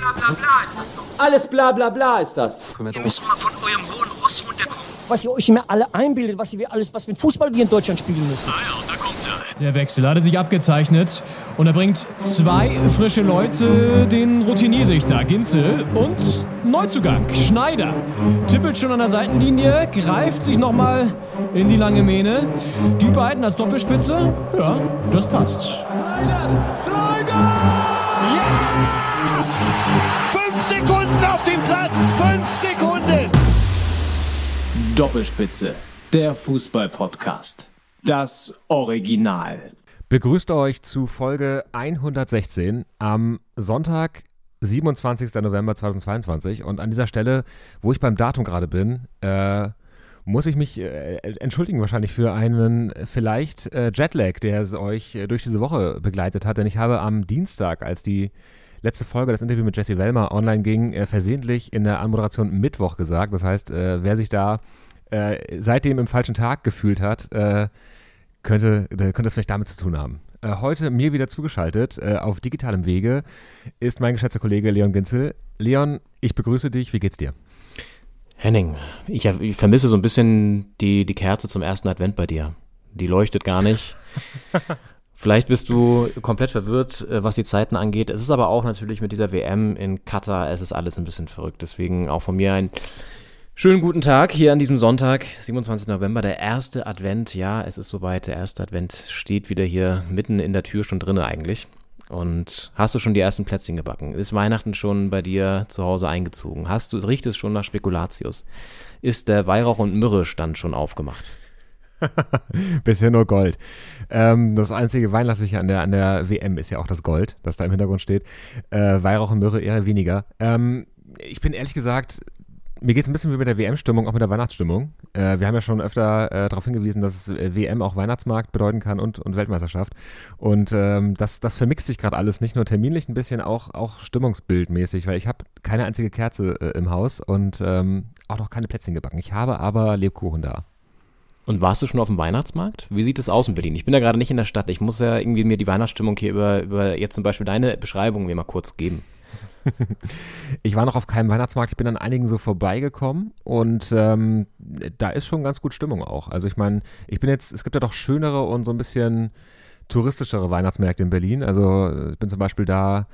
bla bla bla ist das doch. Alles bla bla bla ist das. Ihr müsst mal von eurem hohen Ross runterkommen. was ihr euch immer alle einbildet, was wir alles, was für ein Fußball wir in Deutschland spielen müssen. Der Wechsel hatte sich abgezeichnet und er bringt zwei frische Leute, den Routinier sich da, Ginzel und Neuzugang, Schneider. Tippelt schon an der Seitenlinie, greift sich nochmal in die lange Mähne. Die beiden als Doppelspitze, ja, das passt. Slider! Slider! Ja! Fünf Sekunden auf dem Platz! Fünf Sekunden! Doppelspitze, der Fußball-Podcast. Das Original. Begrüßt euch zu Folge 116 am Sonntag, 27. November 2022. Und an dieser Stelle, wo ich beim Datum gerade bin, äh, muss ich mich äh, entschuldigen wahrscheinlich für einen vielleicht äh, Jetlag, der es euch äh, durch diese Woche begleitet hat. Denn ich habe am Dienstag, als die letzte Folge, das Interview mit Jesse Wellmer online ging, äh, versehentlich in der Anmoderation Mittwoch gesagt. Das heißt, äh, wer sich da äh, seitdem im falschen Tag gefühlt hat, äh, könnte, könnte das vielleicht damit zu tun haben. Äh, heute mir wieder zugeschaltet auf digitalem Wege ist mein geschätzter Kollege Leon Ginzel. Leon, ich begrüße dich. Wie geht's dir? Henning, ich, ich vermisse so ein bisschen die, die Kerze zum ersten Advent bei dir. Die leuchtet gar nicht. Vielleicht bist du komplett verwirrt, äh, was die Zeiten angeht. Es ist aber auch natürlich mit dieser WM in Katar, es ist alles ein bisschen verrückt. Deswegen auch von mir ein schönen guten Tag hier an diesem Sonntag, 27. November, der erste Advent. Ja, es ist soweit, der erste Advent steht wieder hier mitten in der Tür schon drinne eigentlich. Und hast du schon die ersten Plätzchen gebacken? Ist Weihnachten schon bei dir zu Hause eingezogen? Hast du, riecht es schon nach Spekulatius? Ist der Weihrauch- und Myrrhe-Stand schon aufgemacht? Bisher nur Gold. Ähm, das einzige Weihnachtliche an der, an der WM ist ja auch das Gold, das da im Hintergrund steht. Äh, Weihrauch und Myrrhe eher weniger. Ähm, ich bin ehrlich gesagt, mir geht es ein bisschen wie mit der WM-Stimmung, auch mit der Weihnachtsstimmung. Äh, wir haben ja schon öfter äh, darauf hingewiesen, dass äh, WM auch Weihnachtsmarkt bedeuten kann und, und Weltmeisterschaft. Und ähm, das, das vermixt sich gerade alles, nicht nur terminlich ein bisschen, auch, auch stimmungsbildmäßig, weil ich habe keine einzige Kerze äh, im Haus und ähm, auch noch keine Plätzchen gebacken. Ich habe aber Lebkuchen da. Und warst du schon auf dem Weihnachtsmarkt? Wie sieht es aus in Berlin? Ich bin ja gerade nicht in der Stadt. Ich muss ja irgendwie mir die Weihnachtsstimmung hier über, über jetzt zum Beispiel deine Beschreibung mir mal kurz geben. ich war noch auf keinem Weihnachtsmarkt, ich bin an einigen so vorbeigekommen und ähm, da ist schon ganz gut Stimmung auch. Also ich meine, ich bin jetzt, es gibt ja doch schönere und so ein bisschen touristischere Weihnachtsmärkte in Berlin. Also ich bin zum Beispiel da,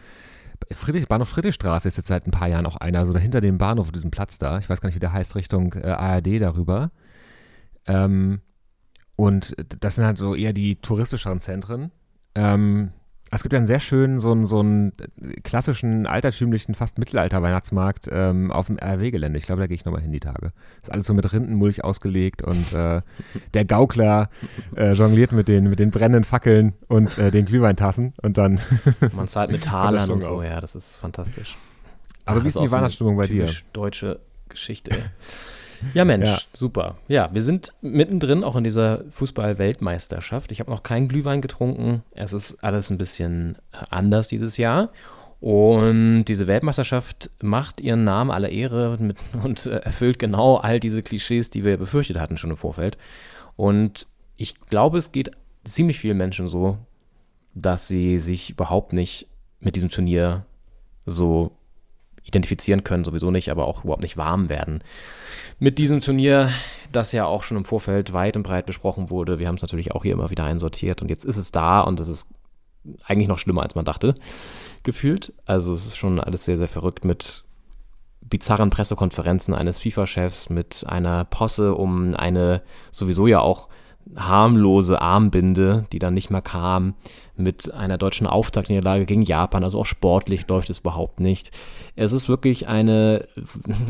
Friedrich, Bahnhof Friedrichstraße ist jetzt seit ein paar Jahren auch einer, also dahinter dem Bahnhof, diesem Platz da. Ich weiß gar nicht, wie der heißt, Richtung äh, ARD darüber. Ähm, und das sind halt so eher die touristischeren Zentren. Ähm, es gibt ja einen sehr schönen, so einen, so einen klassischen, altertümlichen, fast Mittelalter-Weihnachtsmarkt ähm, auf dem RW-Gelände. Ich glaube, da gehe ich nochmal hin die Tage. Ist alles so mit Rindenmulch ausgelegt und äh, der Gaukler äh, jongliert mit den, mit den brennenden Fackeln und äh, den Glühweintassen und dann. Man zahlt mit Talern und so, ja, das ist fantastisch. Aber Ja, wie ist denn die Weihnachtsstimmung bei dir? Deutsche Geschichte. Ja, Mensch, Ja. super. Ja, wir sind mittendrin auch in dieser Fußball-Weltmeisterschaft. Ich habe noch keinen Glühwein getrunken. Es ist alles ein bisschen anders dieses Jahr. Und diese Weltmeisterschaft macht ihren Namen aller Ehre mit, und erfüllt genau all diese Klischees, die wir befürchtet hatten schon im Vorfeld. Und ich glaube, es geht ziemlich vielen Menschen so, dass sie sich überhaupt nicht mit diesem Turnier so identifizieren können, sowieso nicht, aber auch überhaupt nicht warm werden. Mit diesem Turnier, das ja auch schon im Vorfeld weit und breit besprochen wurde, wir haben es natürlich auch hier immer wieder einsortiert und jetzt ist es da und es ist eigentlich noch schlimmer, als man dachte, gefühlt. Also es ist schon alles sehr, sehr verrückt mit bizarren Pressekonferenzen eines FIFA-Chefs, mit einer Posse um eine sowieso ja auch harmlose Armbinde, die dann nicht mehr kam, mit einer deutschen Auftaktniederlage gegen Japan, also auch sportlich läuft es überhaupt nicht. Es ist wirklich eine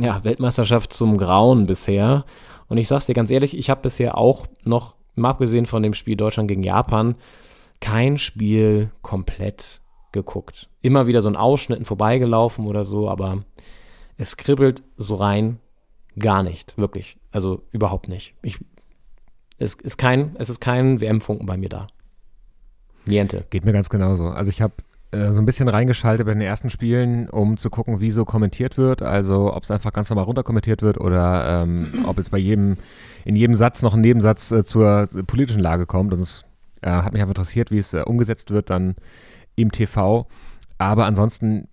ja, Weltmeisterschaft zum Grauen bisher. Und ich sag's dir ganz ehrlich, ich habe bisher auch noch, mal abgesehen von dem Spiel Deutschland gegen Japan, kein Spiel komplett geguckt. Immer wieder so ein Ausschnitten vorbeigelaufen oder so, aber es kribbelt so rein gar nicht, wirklich. Also überhaupt nicht. Ich, es ist kein, es ist kein WM-Funken bei mir da. Niente. Geht mir ganz genauso. Also ich habe äh, so ein bisschen reingeschaltet bei den ersten Spielen, um zu gucken, wie so kommentiert wird. Also ob es einfach ganz normal runterkommentiert wird oder ähm, ob jetzt bei jedem, in jedem Satz noch ein Nebensatz äh, zur politischen Lage kommt. Und es äh, hat mich einfach interessiert, wie es äh, umgesetzt wird dann im TV. Aber ansonsten,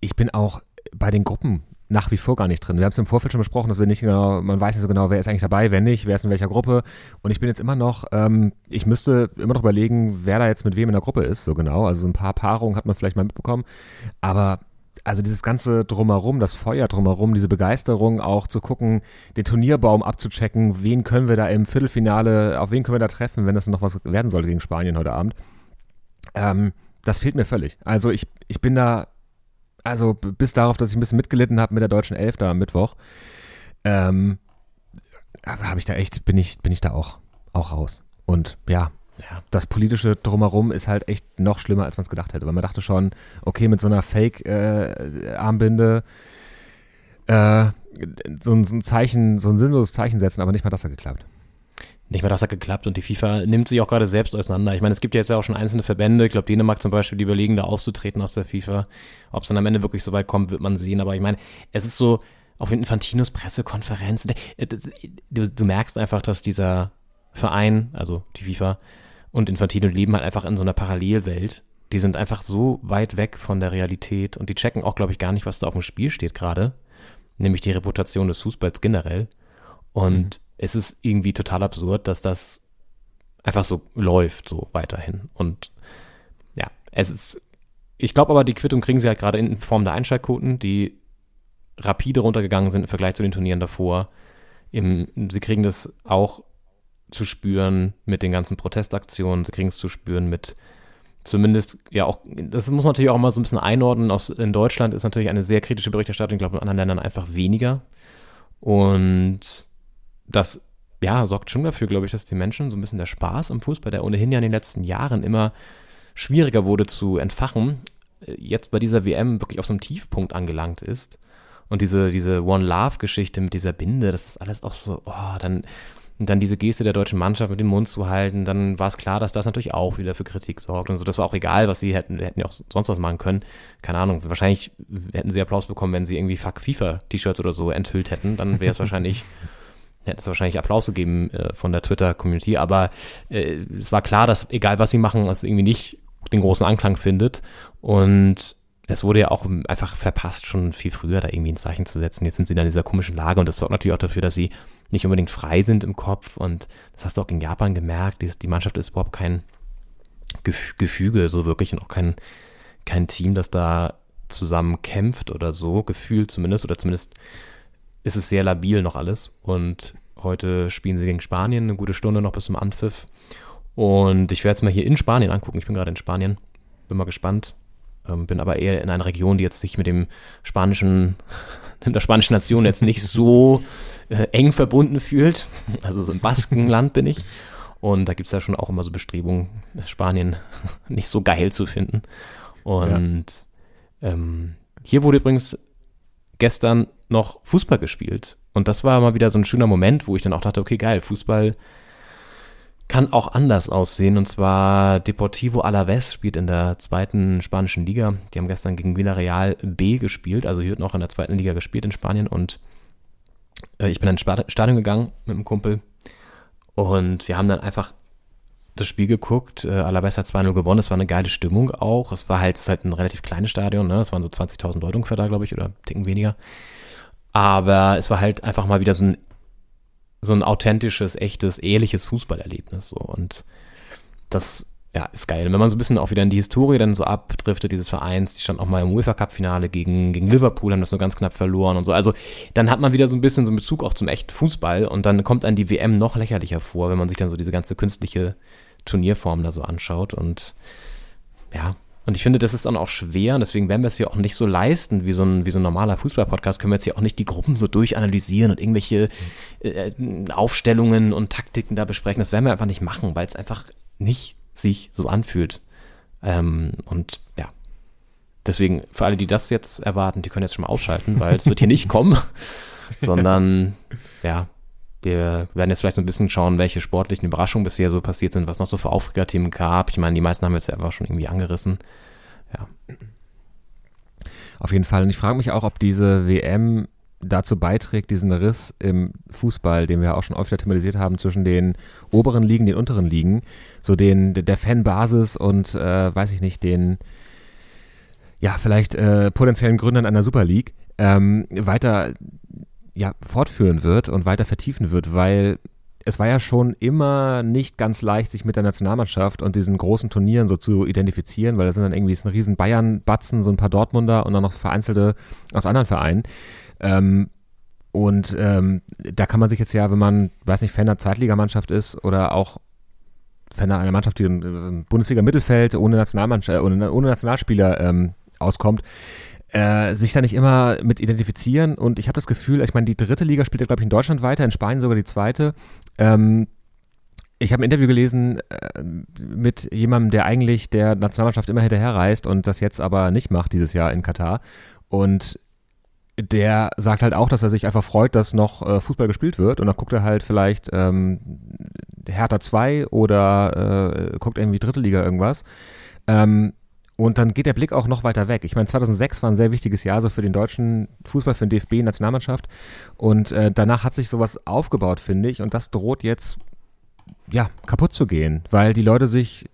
ich bin auch bei den Gruppen nach wie vor gar nicht drin. Wir haben es im Vorfeld schon besprochen, dass wir nicht genau, man weiß nicht so genau, wer ist eigentlich dabei, wer nicht, wer ist in welcher Gruppe. Und ich bin jetzt immer noch, ähm, ich müsste immer noch überlegen, wer da jetzt mit wem in der Gruppe ist, so genau. Also so ein paar Paarungen hat man vielleicht mal mitbekommen. Aber also dieses ganze Drumherum, das Feuer drumherum, diese Begeisterung auch zu gucken, den Turnierbaum abzuchecken, wen können wir da im Viertelfinale, auf wen können wir da treffen, wenn das noch was werden sollte gegen Spanien heute Abend. Ähm, das fehlt mir völlig. Also ich, ich bin da also bis darauf, dass ich ein bisschen mitgelitten habe mit der deutschen Elf da am Mittwoch, ähm, habe ich da echt, bin ich, bin ich da auch, auch raus. Und ja, ja, das politische Drumherum ist halt echt noch schlimmer, als man es gedacht hätte. Weil man dachte schon, okay, mit so einer Fake-Armbinde äh, äh, so, so, ein Zeichen, so ein sinnloses Zeichen setzen, aber nicht mal das hat geklappt nicht mehr das hat geklappt und die FIFA nimmt sich auch gerade selbst auseinander. Ich meine, es gibt ja jetzt ja auch schon einzelne Verbände, ich glaube Dänemark zum Beispiel, die überlegen, da auszutreten aus der FIFA. Ob es dann am Ende wirklich so weit kommt, wird man sehen. Aber ich meine, es ist so, auf Infantinos Pressekonferenz, äh, du, du merkst einfach, dass dieser Verein, also die FIFA und Infantino leben halt einfach in so einer Parallelwelt. Die sind einfach so weit weg von der Realität und die checken auch, glaube ich, gar nicht, was da auf dem Spiel steht gerade. Nämlich die Reputation des Fußballs generell. Und mhm es ist irgendwie total absurd, dass das einfach so läuft, so weiterhin. Und ja, es ist, ich glaube aber, die Quittung kriegen sie halt gerade in Form der Einschaltquoten, die rapide runtergegangen sind im Vergleich zu den Turnieren davor. Im, sie kriegen das auch zu spüren mit den ganzen Protestaktionen, sie kriegen es zu spüren mit zumindest, ja auch, das muss man natürlich auch mal so ein bisschen einordnen. Aus, in Deutschland ist natürlich eine sehr kritische Berichterstattung, ich glaube in anderen Ländern einfach weniger. Und das ja, sorgt schon dafür, glaube ich, dass die Menschen so ein bisschen der Spaß am Fußball, der ohnehin ja in den letzten Jahren immer schwieriger wurde zu entfachen, äh, jetzt bei dieser WM wirklich auf so einem Tiefpunkt angelangt ist. Und diese, diese One-Love-Geschichte mit dieser Binde, das ist alles auch so, oh, dann, dann diese Geste der deutschen Mannschaft mit dem Mund zu halten, dann war es klar, dass das natürlich auch wieder für Kritik sorgt und so. Das war auch egal, was sie hätten, hätten ja auch sonst was machen können. Keine Ahnung, wahrscheinlich hätten sie Applaus bekommen, wenn sie irgendwie Fuck FIFA-T-Shirts oder so enthüllt hätten. Dann wäre es wahrscheinlich hätte es wahrscheinlich Applaus gegeben äh, von der Twitter-Community, aber äh, es war klar, dass egal was sie machen, es irgendwie nicht den großen Anklang findet. Und es wurde ja auch einfach verpasst, schon viel früher da irgendwie ein Zeichen zu setzen. Jetzt sind sie in dieser komischen Lage und das sorgt natürlich auch dafür, dass sie nicht unbedingt frei sind im Kopf. Und das hast du auch in Japan gemerkt. Die, Mannschaft ist überhaupt kein Gefüge, so wirklich, und auch kein, kein Team, das da zusammen kämpft oder so, gefühlt zumindest, oder zumindest ist es sehr labil noch alles. Und heute spielen sie gegen Spanien, eine gute Stunde noch bis zum Anpfiff. Und ich werde es mal hier in Spanien angucken. Ich bin gerade in Spanien. Bin mal gespannt. Ähm, bin aber eher in einer Region, die jetzt sich mit dem spanischen, mit der spanischen Nation jetzt nicht so äh, eng verbunden fühlt. Also so im Baskenland bin ich. Und da gibt es ja schon auch immer so Bestrebungen, Spanien nicht so geil zu finden. Und ja. ähm, hier wurde übrigens gestern noch Fußball gespielt. Und das war mal wieder so ein schöner Moment, wo ich dann auch dachte, okay, geil, Fußball kann auch anders aussehen. Und zwar Deportivo Alaves spielt in der zweiten spanischen Liga. Die haben gestern gegen Villarreal B gespielt. Also hier wird noch in der zweiten Liga gespielt in Spanien. Und äh, ich bin ins Stadion gegangen mit einem Kumpel. Und wir haben dann einfach das Spiel geguckt. Äh, Alaves hat 2-0 gewonnen. Es war eine geile Stimmung auch. Es war halt, es ist halt ein relativ kleines Stadion. Ne? Es waren so 20.000 Leute ungefähr da, glaube ich, oder einen Ticken weniger. Aber es war halt einfach mal wieder so ein, so ein authentisches, echtes, ehrliches Fußballerlebnis. So. Und das ja, ist geil. wenn man so ein bisschen auch wieder in die Historie dann so abdriftet, dieses Vereins, die stand auch mal im UEFA Cup Finale gegen, gegen Liverpool, haben das nur ganz knapp verloren und so. Also dann hat man wieder so ein bisschen so einen Bezug auch zum echten Fußball und dann kommt an die WM noch lächerlicher vor, wenn man sich dann so diese ganze künstliche Turnierform da so anschaut und ja, und ich finde, das ist dann auch schwer und deswegen werden wir es ja auch nicht so leisten, wie so ein, wie so ein normaler Fußball-Podcast, können wir jetzt hier auch nicht die Gruppen so durchanalysieren und irgendwelche äh, Aufstellungen und Taktiken da besprechen. Das werden wir einfach nicht machen, weil es einfach nicht sich so anfühlt. Ähm, und ja, deswegen, für alle, die das jetzt erwarten, die können jetzt schon mal ausschalten, weil es wird hier nicht kommen, sondern ja, wir werden jetzt vielleicht so ein bisschen schauen, welche sportlichen Überraschungen bisher so passiert sind, was noch so für Aufregerthemen gab. Ich meine, die meisten haben jetzt ja einfach schon irgendwie angerissen. Ja. Auf jeden Fall. Und ich frage mich auch, ob diese WM dazu beiträgt, diesen Riss im Fußball, den wir auch schon öfter thematisiert haben, zwischen den oberen Ligen, den unteren Ligen, so den der Fanbasis und äh, weiß ich nicht, den ja, vielleicht äh, potenziellen Gründern einer Super League ähm, weiter ja, fortführen wird und weiter vertiefen wird, weil es war ja schon immer nicht ganz leicht, sich mit der Nationalmannschaft und diesen großen Turnieren so zu identifizieren, weil da sind dann irgendwie so ein riesen Bayern-Batzen, so ein paar Dortmunder und dann noch vereinzelte aus anderen Vereinen. Ähm, und ähm, da kann man sich jetzt ja, wenn man, weiß nicht, Fan der Zweitligamannschaft ist oder auch Fan einer Mannschaft, die im Bundesliga-Mittelfeld ohne, Nationalmannschaft, äh, ohne, ohne Nationalspieler ähm, auskommt, äh, sich da nicht immer mit identifizieren. Und ich habe das Gefühl, ich meine, die dritte Liga spielt ja, glaube ich, in Deutschland weiter, in Spanien sogar die zweite. Ähm, ich habe ein Interview gelesen äh, mit jemandem, der eigentlich der Nationalmannschaft immer hinterherreist und das jetzt aber nicht macht dieses Jahr in Katar. Und der sagt halt auch, dass er sich einfach freut, dass noch äh, Fußball gespielt wird und dann guckt er halt vielleicht ähm, Hertha 2 oder äh, guckt irgendwie Dritte Liga irgendwas. Ähm, und dann geht der Blick auch noch weiter weg. Ich meine, 2006 war ein sehr wichtiges Jahr so für den deutschen Fußball, für den DFB-Nationalmannschaft. Und äh, danach hat sich sowas aufgebaut, finde ich. Und das droht jetzt, ja, kaputt zu gehen, weil die Leute sich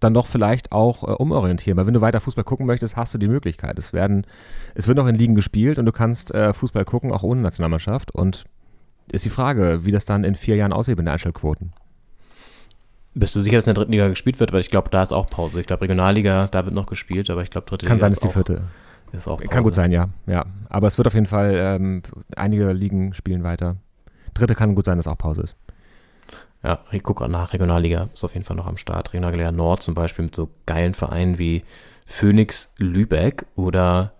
dann doch vielleicht auch äh, umorientieren. Weil wenn du weiter Fußball gucken möchtest, hast du die Möglichkeit. Es werden, es wird noch in Ligen gespielt und du kannst äh, Fußball gucken, auch ohne Nationalmannschaft. Und ist die Frage, wie das dann in vier Jahren aussieht mit den Einstellquoten. Bist du sicher, dass in der dritten Liga gespielt wird? Weil ich glaube, da ist auch Pause. Ich glaube, Regionalliga, da wird noch gespielt, aber ich glaube, dritte Kann Liga sein, ist dass die auch, vierte. ist auch Pause. Kann gut sein, ja. ja. Aber es wird auf jeden Fall, ähm, einige Ligen spielen weiter. Dritte kann gut sein, dass auch Pause ist. Ja, ich gucke nach. Regionalliga ist auf jeden Fall noch am Start. Regionalliga Nord zum Beispiel mit so geilen Vereinen wie Phoenix Lübeck oder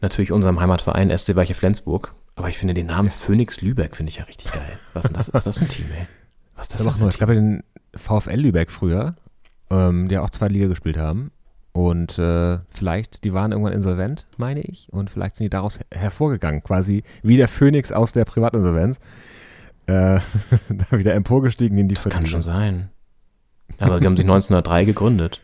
natürlich unserem Heimatverein SC Weiche Flensburg. Aber ich finde den Namen Phoenix Lübeck finde ich ja richtig geil. Was ist das? Was ist das für ein Team, ey? Was ist das Das nur, ein ich glaube, den VfL Lübeck früher, ähm, die auch zwei Liga gespielt haben. Und äh, vielleicht, die waren irgendwann insolvent, meine ich. Und vielleicht sind die daraus her- hervorgegangen, quasi wie der Phönix aus der Privatinsolvenz. Äh, da wieder emporgestiegen in die Das kann schon sein. Aber sie haben sich 1903 gegründet.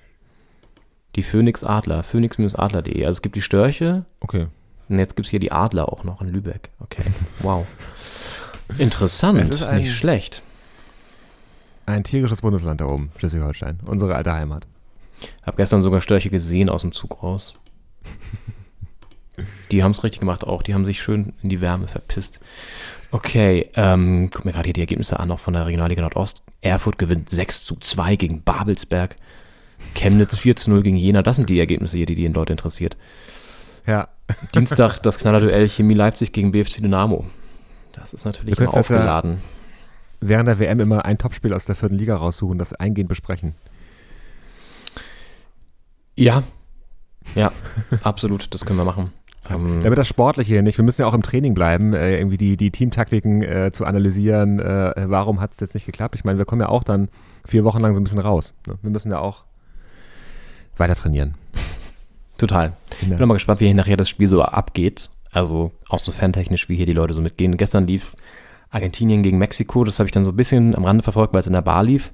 Die Phoenix Adler, phoenix-adler.de. Also es gibt die Störche Okay. und jetzt gibt es hier die Adler auch noch in Lübeck. Okay, wow. Interessant, Es nicht schlecht. Ein tierisches Bundesland da oben, Schleswig-Holstein. Unsere alte Heimat. Hab gestern sogar Störche gesehen aus dem Zug raus. Die haben es richtig gemacht auch. Die haben sich schön in die Wärme verpisst. Okay, ähm, guck mir gerade hier die Ergebnisse an, auch von der Regionalliga Nordost. Erfurt gewinnt 6 zu 2 gegen Babelsberg. Chemnitz 4 zu 0 gegen Jena. Das sind die Ergebnisse hier, die die Leute interessiert. Ja. Dienstag das Knallerduell Chemie Leipzig gegen BFC Dynamo. Das ist natürlich jetzt ja- aufgeladen. Während der WM immer ein Topspiel aus der vierten Liga raussuchen, das eingehend besprechen. Ja, ja, absolut, das können wir machen. Ähm, Damit das Sportliche hier nicht, wir müssen ja auch im Training bleiben, äh, irgendwie die, die Teamtaktiken äh, zu analysieren. Äh, warum hat es jetzt nicht geklappt? Ich meine, wir kommen ja auch dann vier Wochen lang so ein bisschen raus. Ne? Wir müssen ja auch weiter trainieren. Total. Ich bin mal gespannt, wie hier nachher das Spiel so abgeht. Also auch so fantechnisch, wie hier die Leute so mitgehen. Gestern lief Argentinien gegen Mexiko. Das habe ich dann so ein bisschen am Rande verfolgt, weil es in der Bar lief.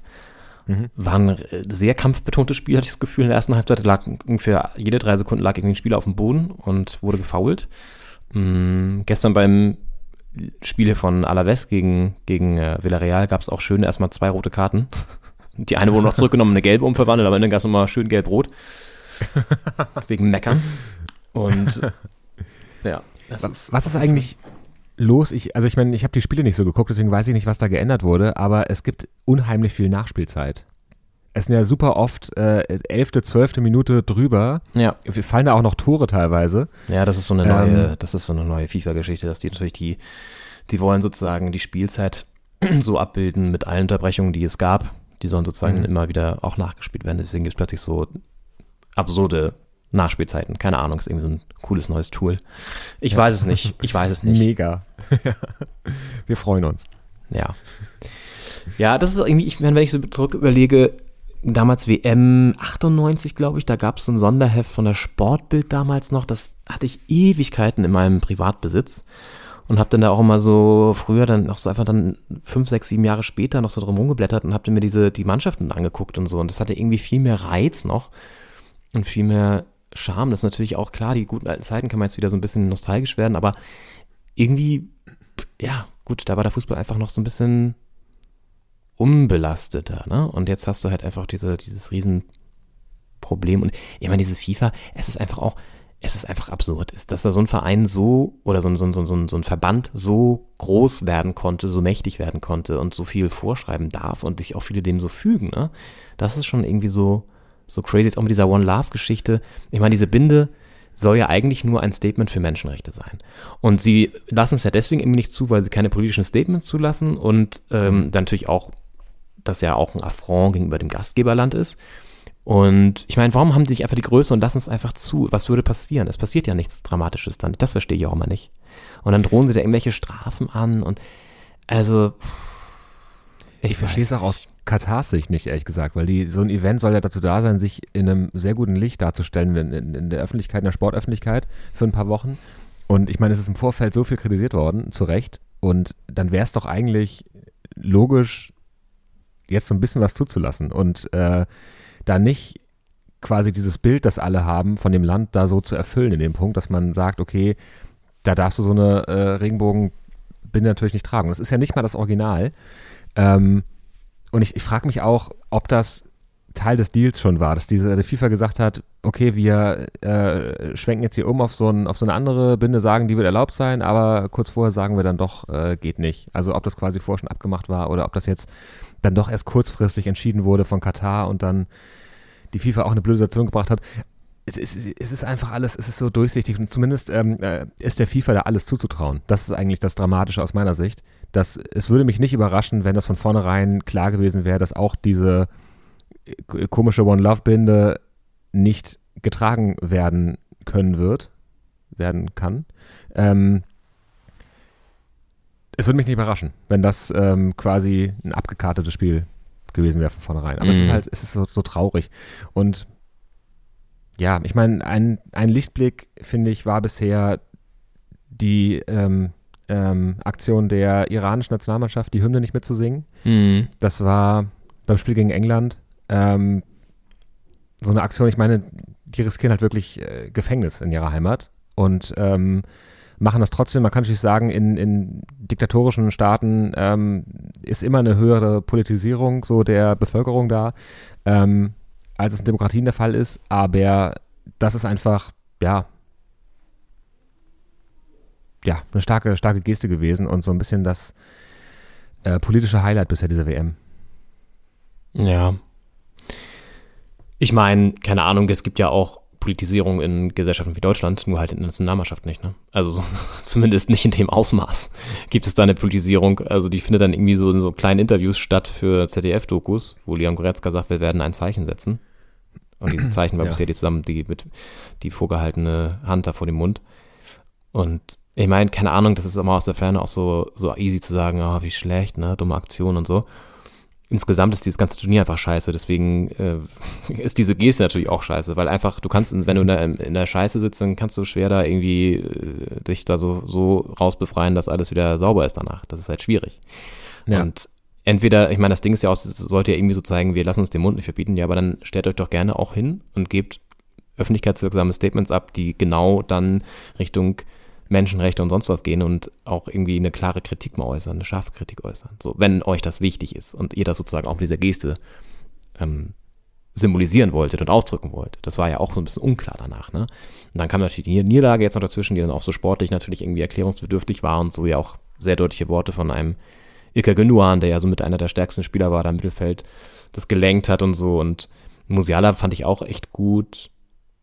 War ein äh, sehr kampfbetontes Spiel, hatte ich das Gefühl. In der ersten Halbzeit lag ungefähr jede drei Sekunden lag irgendwie ein Spieler auf dem Boden und wurde gefoult. Mm, gestern beim Spiel von Alaves gegen, gegen äh, Villarreal gab es auch schön erstmal zwei rote Karten. Die eine wurde noch zurückgenommen, eine gelbe umverwandelt, aber dann gab es nochmal schön gelb-rot. Wegen Meckerns. Und ja, Was, was ist eigentlich los? Ich, also ich meine, ich habe die Spiele nicht so geguckt, deswegen weiß ich nicht, was da geändert wurde, aber es gibt unheimlich viel Nachspielzeit. Es sind ja super oft äh, elfte, zwölfte Minute drüber. Ja, Wir fallen da auch noch Tore teilweise. ja, das ist so eine Ähm. neue, das ist so eine neue FIFA-Geschichte, dass die natürlich die, die wollen sozusagen die Spielzeit so abbilden mit allen Unterbrechungen, die es gab. Die sollen sozusagen Mhm. immer wieder auch nachgespielt werden. Deswegen gibt es plötzlich so absurde Nachspielzeiten. Keine Ahnung, ist irgendwie so ein cooles neues Tool. Ich weiß es nicht. Ich weiß es nicht. Mega. Wir freuen uns. Ja. Ja, das ist irgendwie, ich meine, wenn ich so zurück überlege, damals WM 98, glaube ich, da gab es so ein Sonderheft von der Sportbild damals noch, das hatte ich Ewigkeiten in meinem Privatbesitz und habe dann da auch immer so früher dann noch so einfach dann fünf, sechs, sieben Jahre später noch so drum rumgeblättert und habe dann mir diese die Mannschaften angeguckt und so und das hatte irgendwie viel mehr Reiz noch und viel mehr Charme. Das ist natürlich auch klar, die guten alten Zeiten kann man jetzt wieder so ein bisschen nostalgisch werden, aber irgendwie, ja, gut, da war der Fußball einfach noch so ein bisschen unbelasteter, ne? Und jetzt hast du halt einfach diese, dieses riesen Problem. Und ich meine, diese FIFA, es ist einfach auch, es ist einfach absurd, dass da so ein Verein so oder so, ein- so, ein- so, ein- so ein Verband so groß werden konnte, so mächtig werden konnte und so viel vorschreiben darf und sich auch viele dem so fügen. Ne? Das ist schon irgendwie so, so crazy. Jetzt auch mit dieser One Love-Geschichte. Ich meine, diese Binde soll ja eigentlich nur ein Statement für Menschenrechte sein. Und sie lassen es ja deswegen irgendwie nicht zu, weil sie keine politischen Statements zulassen und ähm, dann natürlich auch, dass ja auch ein Affront gegenüber dem Gastgeberland ist. Und ich meine, warum haben sie nicht einfach die Größe und lassen es einfach zu? Was würde passieren? Es passiert ja nichts Dramatisches dann. Das verstehe ich auch immer nicht. Und dann drohen sie da irgendwelche Strafen an und also. Ich verstehe es auch aus Katars Sicht nicht, ehrlich gesagt, weil die, so ein Event soll ja dazu da sein, sich in einem sehr guten Licht darzustellen in, in, in der Öffentlichkeit, in der Sportöffentlichkeit für ein paar Wochen. Und ich meine, es ist im Vorfeld so viel kritisiert worden, zu Recht. Und dann wäre es doch eigentlich logisch, jetzt so ein bisschen was zuzulassen und äh, da nicht quasi dieses Bild, das alle haben, von dem Land da so zu erfüllen in dem Punkt, dass man sagt, okay, da darfst du so eine äh, Regenbogenbinde natürlich nicht tragen. Das ist ja nicht mal das Original. Ähm, und ich, ich frage mich auch, ob das Teil des Deals schon war, dass diese die FIFA gesagt hat, okay, wir äh, schwenken jetzt hier um auf so, ein, auf so eine andere Binde, sagen, die wird erlaubt sein, aber kurz vorher sagen wir dann doch, äh, geht nicht. Also ob das quasi vorher schon abgemacht war oder ob das jetzt dann doch erst kurzfristig entschieden wurde von Katar und dann die FIFA auch eine blöde Situation gebracht hat. Es ist, es ist einfach alles, es ist so durchsichtig und zumindest ähm, äh, ist der FIFA da alles zuzutrauen. Das ist eigentlich das Dramatische aus meiner Sicht. Dass, es würde mich nicht überraschen, wenn das von vornherein klar gewesen wäre, dass auch diese äh, komische One Love Binde nicht getragen werden können wird, werden kann. Ähm, es würde mich nicht überraschen, wenn das ähm, quasi ein abgekartetes Spiel gewesen wäre von vornherein. Aber es ist Mhm. halt, es ist so, so traurig. Und ja, ich meine, ein, ein Lichtblick, finde ich, war bisher die ähm, ähm, Aktion der iranischen Nationalmannschaft, die Hymne nicht mitzusingen. Mhm. Das war beim Spiel gegen England ähm, so eine Aktion, ich meine, die riskieren halt wirklich äh, Gefängnis in ihrer Heimat und ähm, machen das trotzdem. Man kann natürlich sagen, in, in diktatorischen Staaten ähm, ist immer eine höhere Politisierung so der Bevölkerung da, ähm, als es in Demokratien der Fall ist. Aber das ist einfach, ja, ja, eine starke, starke Geste gewesen und so ein bisschen das äh, politische Highlight bisher dieser WM. Ja. Ich meine, keine Ahnung, es gibt ja auch Politisierung in Gesellschaften wie Deutschland, nur halt in der Nationalmannschaft nicht, ne? Also so, zumindest nicht in dem Ausmaß gibt es da eine Politisierung. Also die findet dann irgendwie so in so kleinen Interviews statt für ZDF-Dokus, wo Leon Goretzka sagt, wir werden ein Zeichen setzen. Und dieses Zeichen war Ja. bisher die zusammen die mit die vorgehaltene Hand da vor dem Mund. Und ich meine, keine Ahnung, das ist immer aus der Ferne auch so, so easy zu sagen, ah, wie schlecht, ne, dumme Aktion und so insgesamt ist dieses ganze Turnier einfach scheiße. Deswegen äh, ist diese Geste natürlich auch scheiße, weil einfach, du kannst, wenn du in der, in der Scheiße sitzt, dann kannst du schwer da irgendwie äh, dich da so, so rausbefreien, dass alles wieder sauber ist danach. Das ist halt schwierig. Ja. Und entweder, ich meine, das Ding ist ja auch, sollte ja irgendwie so zeigen, wir lassen uns den Mund nicht verbieten, ja, aber dann stellt euch doch gerne auch hin und gebt öffentlichkeitswirksame Statements ab, die genau dann Richtung Menschenrechte und sonst was gehen und auch irgendwie eine klare Kritik mal äußern, eine scharfe Kritik äußern. So, wenn euch das wichtig ist und ihr das sozusagen auch mit dieser Geste ähm, symbolisieren wolltet und ausdrücken wolltet. Das war ja auch so ein bisschen unklar danach. Ne? Und dann kam natürlich die Niederlage jetzt noch dazwischen, die dann auch so sportlich natürlich irgendwie erklärungsbedürftig war und so ja auch sehr deutliche Worte von einem Ilka Gündogan, der ja so mit einer der stärksten Spieler war, da im Mittelfeld, das gelenkt hat und so. Und Musiala fand ich auch echt gut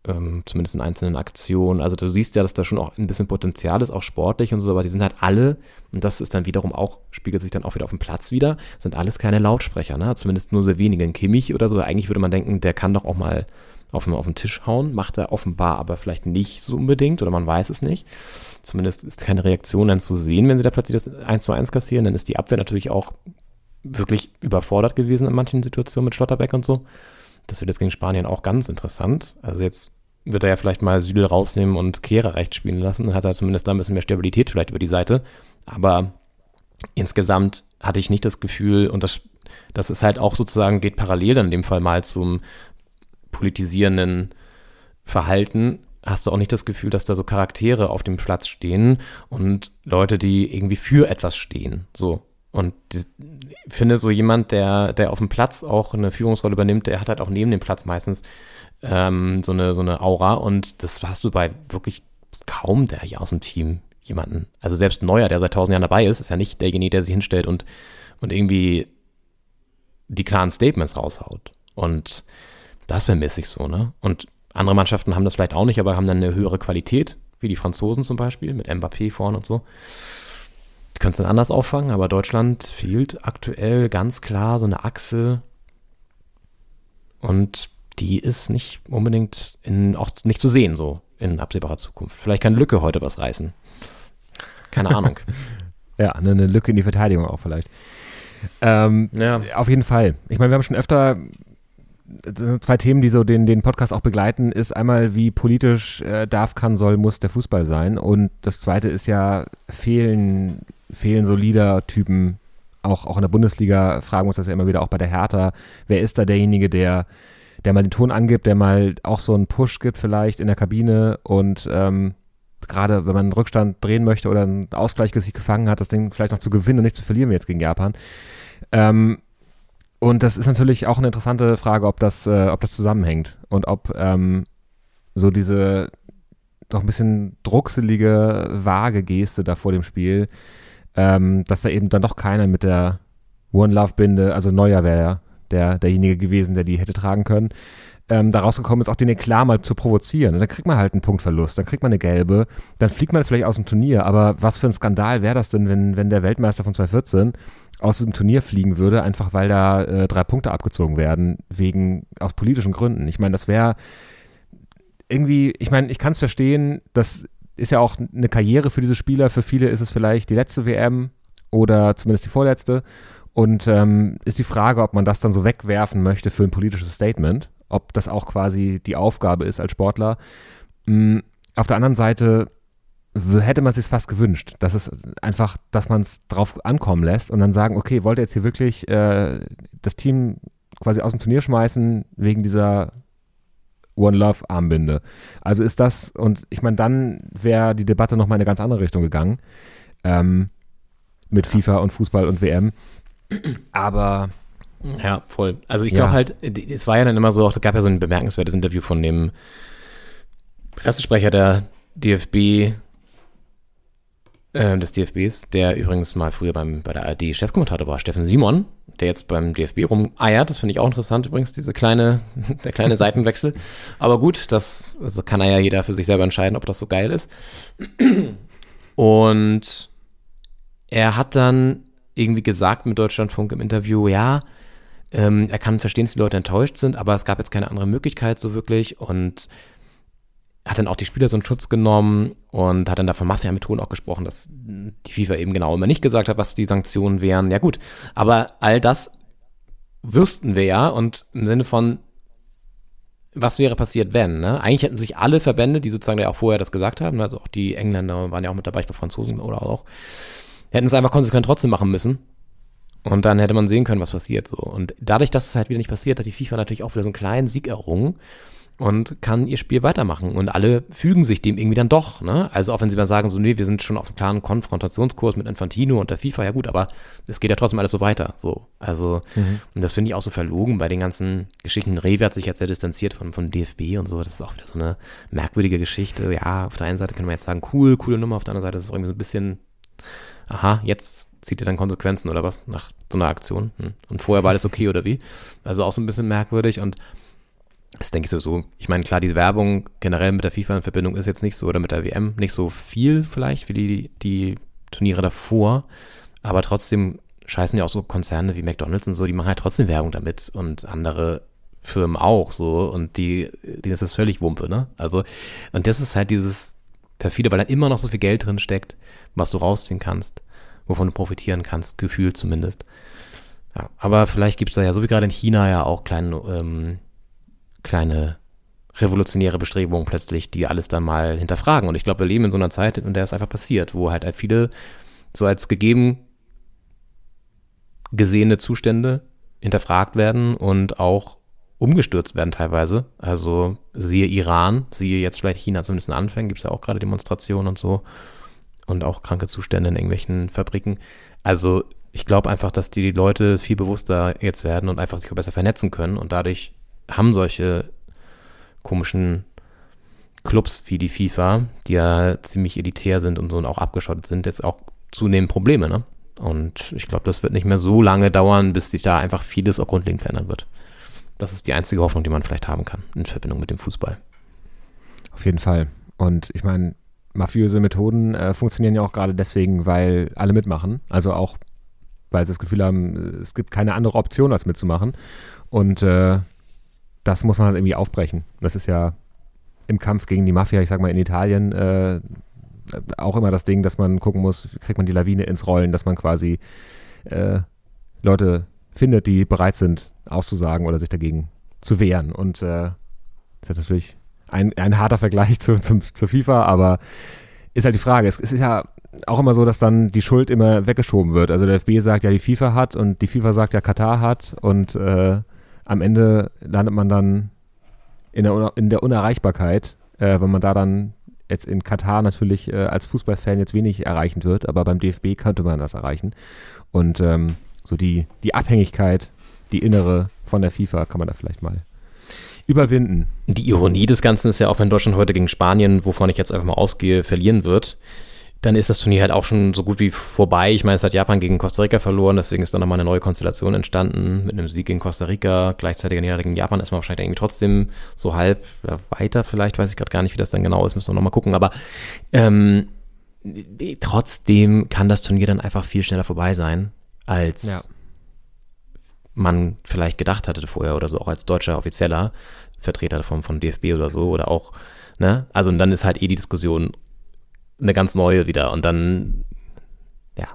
ähm, zumindest in einzelnen Aktionen. Also du siehst ja, dass da schon auch ein bisschen Potenzial ist, auch sportlich und so, aber die sind halt alle, und das ist dann wiederum auch, spiegelt sich dann auch wieder auf dem Platz wieder, sind alles keine Lautsprecher, ne? Zumindest nur sehr wenige. Ein Kimmich oder so, eigentlich würde man denken, der kann doch auch mal auf den, auf den Tisch hauen, macht er offenbar aber vielleicht nicht so unbedingt oder man weiß es nicht. Zumindest ist keine Reaktion dann zu sehen, wenn sie da plötzlich das 1 zu 1 kassieren, dann ist die Abwehr natürlich auch wirklich überfordert gewesen in manchen Situationen mit Schlotterbeck und so. Das wird jetzt gegen Spanien auch ganz interessant. Also jetzt wird er ja vielleicht mal Süle rausnehmen und Kehrer rechts spielen lassen. Dann hat er zumindest da ein bisschen mehr Stabilität vielleicht über die Seite. Aber insgesamt hatte ich nicht das Gefühl, und das, das ist halt auch sozusagen, geht parallel dann in dem Fall mal zum politisierenden Verhalten, hast du auch nicht das Gefühl, dass da so Charaktere auf dem Platz stehen und Leute, die irgendwie für etwas stehen. So. Und ich finde so jemand, der, der auf dem Platz auch eine Führungsrolle übernimmt, der hat halt auch neben dem Platz meistens ähm, so, eine, so eine Aura. Und das hast du bei wirklich kaum der hier aus dem Team jemanden. Also selbst Neuer, der seit tausend Jahren dabei ist, ist ja nicht derjenige, der sich hinstellt und, und irgendwie die klaren Statements raushaut. Und das vermisse ich so, ne? Und andere Mannschaften haben das vielleicht auch nicht, aber haben dann eine höhere Qualität, wie die Franzosen zum Beispiel, mit Mbappé vorne und so. Können es dann anders auffangen, aber Deutschland fehlt aktuell ganz klar so eine Achse und die ist nicht unbedingt in, auch nicht zu sehen so in absehbarer Zukunft. Vielleicht kann Lücke heute was reißen. Keine Ahnung. ja, eine, eine Lücke in die Verteidigung auch vielleicht. Ähm, ja. Auf jeden Fall. Ich meine, wir haben schon öfter zwei Themen, die so den, den Podcast auch begleiten, ist einmal, wie politisch äh, darf, kann, soll, muss der Fußball sein. Und das zweite ist ja, fehlen, fehlen so Leader-Typen, auch, auch in der Bundesliga fragen wir uns das ja immer wieder, auch bei der Hertha. Wer ist da derjenige, der, der mal den Ton angibt, der mal auch so einen Push gibt vielleicht in der Kabine und ähm, gerade wenn man einen Rückstand drehen möchte oder einen Ausgleich sich gefangen hat, das Ding vielleicht noch zu gewinnen und nicht zu verlieren wie jetzt gegen Japan. Ähm, und das ist natürlich auch eine interessante Frage, ob das, äh, ob das zusammenhängt und ob ähm, so diese doch ein bisschen druckselige, vage Geste da vor dem Spiel, ähm, dass da eben dann doch keiner mit der One Love Binde, also Neuer wäre der, derjenige gewesen, der die hätte tragen können, ähm, da rausgekommen ist, auch den Eklat mal zu provozieren. Und dann kriegt man halt einen Punktverlust, dann kriegt man eine gelbe, dann fliegt man vielleicht aus dem Turnier. Aber was für ein Skandal wäre das denn, wenn, wenn der Weltmeister von 2014 aus dem Turnier fliegen würde, einfach weil da äh, drei Punkte abgezogen werden, wegen, aus politischen Gründen. Ich meine, das wäre irgendwie, ich meine, ich kann es verstehen, das ist ja auch eine Karriere für diese Spieler. Für viele ist es vielleicht die letzte WM oder zumindest die vorletzte. Und ähm, ist die Frage, ob man das dann so wegwerfen möchte für ein politisches Statement, ob das auch quasi die Aufgabe ist als Sportler. Mhm. Auf der anderen Seite hätte man sich fast gewünscht, dass es einfach, dass man es drauf ankommen lässt und dann sagen, okay, wollt ihr jetzt hier wirklich äh, das Team quasi aus dem Turnier schmeißen wegen dieser One Love Armbinde. Also ist das, und ich meine, dann wäre die Debatte nochmal in eine ganz andere Richtung gegangen. Ähm, mit FIFA und Fußball und WM. Aber. Ja, voll. Also ich glaube ja. halt, es war ja dann immer so, es gab ja so ein bemerkenswertes Interview von dem Pressesprecher der DFB äh, des DFBs, der übrigens mal früher beim, bei der ARD Chefkommentator war, Steffen Simon, der jetzt beim DFB rumeiert. Das finde ich auch interessant übrigens, diese kleine, der kleine Seitenwechsel. Aber gut, das also kann ja jeder für sich selber entscheiden, ob das so geil ist. Und er hat dann irgendwie gesagt mit Deutschlandfunk im Interview, ja, ähm, er kann verstehen, dass die Leute enttäuscht sind, aber es gab jetzt keine andere Möglichkeit so wirklich und hat dann auch die Spieler so einen Schutz genommen und hat dann da von Mafia-Methoden auch gesprochen, dass die FIFA eben genau immer nicht gesagt hat, was die Sanktionen wären. Ja gut, aber all das wüssten wir ja und im Sinne von, was wäre passiert, wenn, ne? Eigentlich hätten sich alle Verbände, die sozusagen ja auch vorher das gesagt haben, also auch die Engländer waren ja auch mit dabei, ich bei Franzosen oder auch, hätten es einfach konsequent trotzdem machen müssen. Und dann hätte man sehen können, was passiert so. Und dadurch, dass es halt wieder nicht passiert, hat die FIFA natürlich auch wieder so einen kleinen Sieg errungen und kann ihr Spiel weitermachen. Und alle fügen sich dem irgendwie dann doch. Ne? Also auch wenn sie mal sagen, so, nee, wir sind schon auf einem klaren Konfrontationskurs mit Infantino und der FIFA, ja gut, aber es geht ja trotzdem alles so weiter. So. Also, mhm. und das finde ich auch so verlogen bei den ganzen Geschichten. Rewe hat sich jetzt sehr distanziert von, von DFB und so. Das ist auch wieder so eine merkwürdige Geschichte. Ja, auf der einen Seite kann man jetzt sagen, cool, coole Nummer, auf der anderen Seite ist es irgendwie so ein bisschen, aha, jetzt zieht ihr dann Konsequenzen oder was nach so einer Aktion? Hm. Und vorher war alles okay oder wie? Also auch so ein bisschen merkwürdig und das denke ich so, Ich meine, klar, die Werbung generell mit der FIFA in Verbindung ist jetzt nicht so, oder mit der WM nicht so viel vielleicht wie die, die Turniere davor. Aber trotzdem scheißen ja auch so Konzerne wie McDonalds und so, die machen halt trotzdem Werbung damit und andere Firmen auch so und die, denen ist das völlig Wumpe, ne? Also, und das ist halt dieses perfide, weil da immer noch so viel Geld drin steckt, was du rausziehen kannst, wovon du profitieren kannst, gefühlt zumindest. Ja, aber vielleicht gibt es da ja, so wie gerade in China ja auch kleine ähm, kleine revolutionäre Bestrebungen plötzlich, die alles dann mal hinterfragen. Und ich glaube, wir leben in so einer Zeit, in der es einfach passiert, wo halt viele so als gegeben gesehene Zustände hinterfragt werden und auch umgestürzt werden teilweise. Also siehe Iran, siehe jetzt vielleicht China zumindest in Anfängen, gibt es ja auch gerade Demonstrationen und so und auch kranke Zustände in irgendwelchen Fabriken. Also ich glaube einfach, dass die Leute viel bewusster jetzt werden und einfach sich auch besser vernetzen können und dadurch haben solche komischen Clubs wie die FIFA, die ja ziemlich elitär sind und so und auch abgeschottet sind, jetzt auch zunehmend Probleme, ne? Und ich glaube, das wird nicht mehr so lange dauern, bis sich da einfach vieles auch grundlegend verändern wird. Das ist die einzige Hoffnung, die man vielleicht haben kann in Verbindung mit dem Fußball. Auf jeden Fall. Und ich meine, mafiöse Methoden äh, funktionieren ja auch gerade deswegen, weil alle mitmachen. Also auch, weil sie das Gefühl haben, es gibt keine andere Option, als mitzumachen. Und äh, das muss man halt irgendwie aufbrechen. Das ist ja im Kampf gegen die Mafia, ich sag mal in Italien, äh, auch immer das Ding, dass man gucken muss, kriegt man die Lawine ins Rollen, dass man quasi äh, Leute findet, die bereit sind, auszusagen oder sich dagegen zu wehren. Und äh, das ist natürlich ein, ein harter Vergleich zu, zum, zur FIFA, aber ist halt die Frage. Es, es ist ja auch immer so, dass dann die Schuld immer weggeschoben wird. Also der FB sagt ja, die FIFA hat und die FIFA sagt ja, Katar hat und äh, am Ende landet man dann in der, in der Unerreichbarkeit, äh, wenn man da dann jetzt in Katar natürlich äh, als Fußballfan jetzt wenig erreichen wird, aber beim DFB könnte man das erreichen. Und ähm, so die, die Abhängigkeit, die innere von der FIFA kann man da vielleicht mal überwinden. Die Ironie des Ganzen ist ja auch, wenn Deutschland heute gegen Spanien, wovon ich jetzt einfach mal ausgehe, verlieren wird, dann ist das Turnier halt auch schon so gut wie vorbei. Ich meine, es hat Japan gegen Costa Rica verloren, deswegen ist dann nochmal eine neue Konstellation entstanden mit einem Sieg gegen Costa Rica, gleichzeitiger Niederlage gegen Japan. Ist man wahrscheinlich irgendwie trotzdem so halb weiter, vielleicht. Weiß ich gerade gar nicht, wie das dann genau ist, müssen wir nochmal gucken, aber ähm, trotzdem kann das Turnier dann einfach viel schneller vorbei sein, als ja. man vielleicht gedacht hatte vorher oder so, auch als deutscher Offizieller Vertreter vom, von DFB oder so oder auch, ne, also und dann ist halt eh die Diskussion eine ganz neue wieder. Und dann, ja.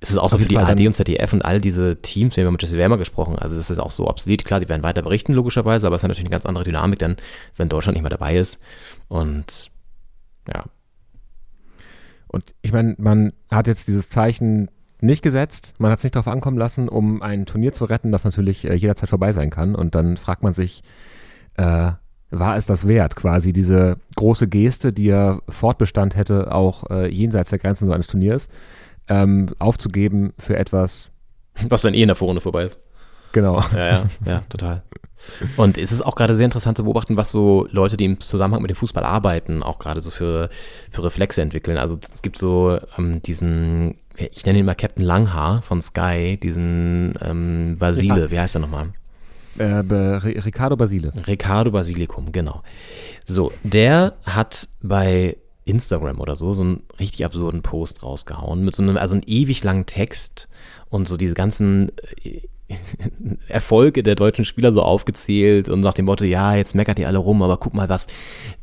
Es ist auch so für die ARD und ZDF und all diese Teams, wir haben mit Jesse Wärmer gesprochen, also das ist auch so obsolet. Klar, die werden weiter berichten, logischerweise, aber es ist natürlich eine ganz andere Dynamik dann, wenn Deutschland nicht mehr dabei ist. Und ja. Und ich meine, man hat jetzt dieses Zeichen nicht gesetzt, man hat es nicht darauf ankommen lassen, um ein Turnier zu retten, das natürlich äh, jederzeit vorbei sein kann. Und dann fragt man sich, äh, war es das wert, quasi diese große Geste, die ja Fortbestand hätte, auch äh, jenseits der Grenzen so eines Turniers, ähm, aufzugeben für etwas. Was dann eh in der Vorrunde vorbei ist. Genau. Ja, ja, ja, total. Und es ist auch gerade sehr interessant zu beobachten, was so Leute, die im Zusammenhang mit dem Fußball arbeiten, auch gerade so für, für Reflexe entwickeln. Also es gibt so ähm, diesen, ich nenne ihn mal Captain Langhaar von Sky, diesen ähm, Basile, ja. wie heißt er nochmal? Äh, Ricardo Basile. Ricardo Basilikum, genau. So, der hat bei Instagram oder so so einen richtig absurden Post rausgehauen mit so einem, also einem ewig langen Text und so diese ganzen äh, Erfolge der deutschen Spieler so aufgezählt und nach dem Motto, ja, jetzt meckert ihr alle rum, aber guck mal, was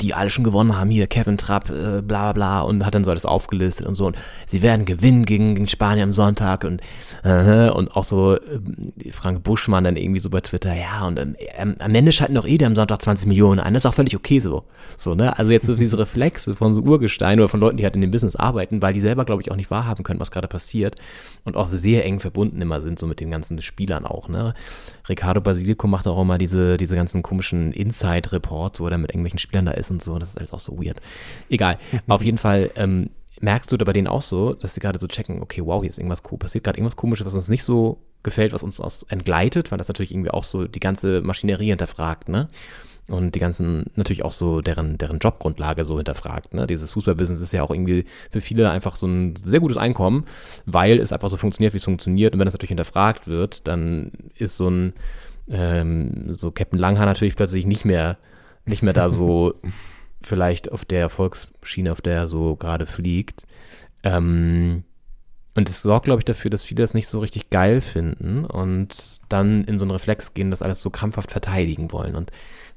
die alle schon gewonnen haben, hier Kevin Trapp, äh, bla bla und hat dann so alles aufgelistet und so und sie werden gewinnen gegen, gegen Spanien am Sonntag und äh, und auch so äh, Frank Buschmann dann irgendwie so bei Twitter, ja und ähm, am Ende schalten doch eh der am Sonntag 20 Millionen ein, das ist auch völlig okay so. So, ne? Also jetzt so diese Reflexe von so Urgestein oder von Leuten, die halt in dem Business arbeiten, weil die selber, glaube ich, auch nicht wahrhaben können, was gerade passiert und auch sehr eng verbunden immer sind so mit den ganzen Spielern auch, ne? Ricardo Basilico macht auch immer diese, diese ganzen komischen Inside-Reports, wo er mit irgendwelchen Spielern da ist und so. Das ist alles auch so weird. Egal. Auf jeden Fall ähm, merkst du da bei denen auch so, dass sie gerade so checken, okay, wow, hier ist irgendwas cool, passiert gerade irgendwas komisches, was uns nicht so gefällt, was uns aus entgleitet, weil das natürlich irgendwie auch so die ganze Maschinerie hinterfragt, ne? Und die ganzen, natürlich auch so deren, deren Jobgrundlage so hinterfragt. Ne? Dieses Fußballbusiness ist ja auch irgendwie für viele einfach so ein sehr gutes Einkommen, weil es einfach so funktioniert, wie es funktioniert. Und wenn das natürlich hinterfragt wird, dann ist so ein, ähm, so Captain Langhaar natürlich plötzlich nicht mehr, nicht mehr da so vielleicht auf der Erfolgsschiene, auf der er so gerade fliegt. Ähm, und es sorgt, glaube ich, dafür, dass viele das nicht so richtig geil finden und dann in so einen Reflex gehen, das alles so krampfhaft verteidigen wollen. Und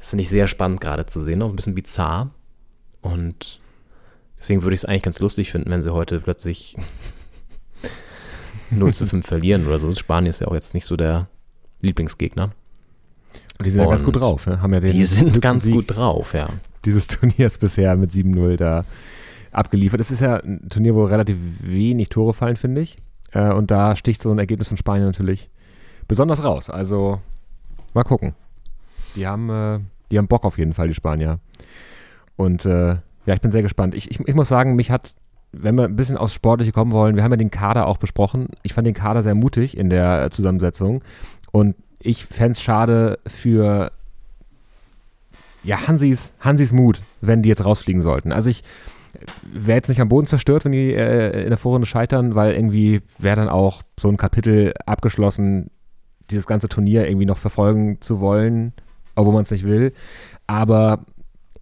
das finde ich sehr spannend gerade zu sehen, auch ein bisschen bizarr. Und deswegen würde ich es eigentlich ganz lustig finden, wenn sie heute plötzlich 0 zu 5 verlieren oder so. Spanien ist ja auch jetzt nicht so der Lieblingsgegner. Und die sind Und ja ganz gut drauf, ne? Haben ja den die sind ganz Sieg gut drauf, ja. Dieses Turniers bisher mit 7-0 da abgeliefert. Es ist ja ein Turnier, wo relativ wenig Tore fallen, finde ich. Äh, und da sticht so ein Ergebnis von Spanien natürlich besonders raus. Also mal gucken. Die haben, äh, die haben Bock auf jeden Fall, die Spanier. Und äh, ja, ich bin sehr gespannt. Ich, ich, ich muss sagen, mich hat, wenn wir ein bisschen aufs Sportliche kommen wollen, wir haben ja den Kader auch besprochen. Ich fand den Kader sehr mutig in der Zusammensetzung. Und ich fände es schade für ja, Hansis, Hansis Mut, wenn die jetzt rausfliegen sollten. Also ich wäre jetzt nicht am Boden zerstört, wenn die äh, in der Vorrunde scheitern, weil irgendwie wäre dann auch so ein Kapitel abgeschlossen, dieses ganze Turnier irgendwie noch verfolgen zu wollen, obwohl man es nicht will. Aber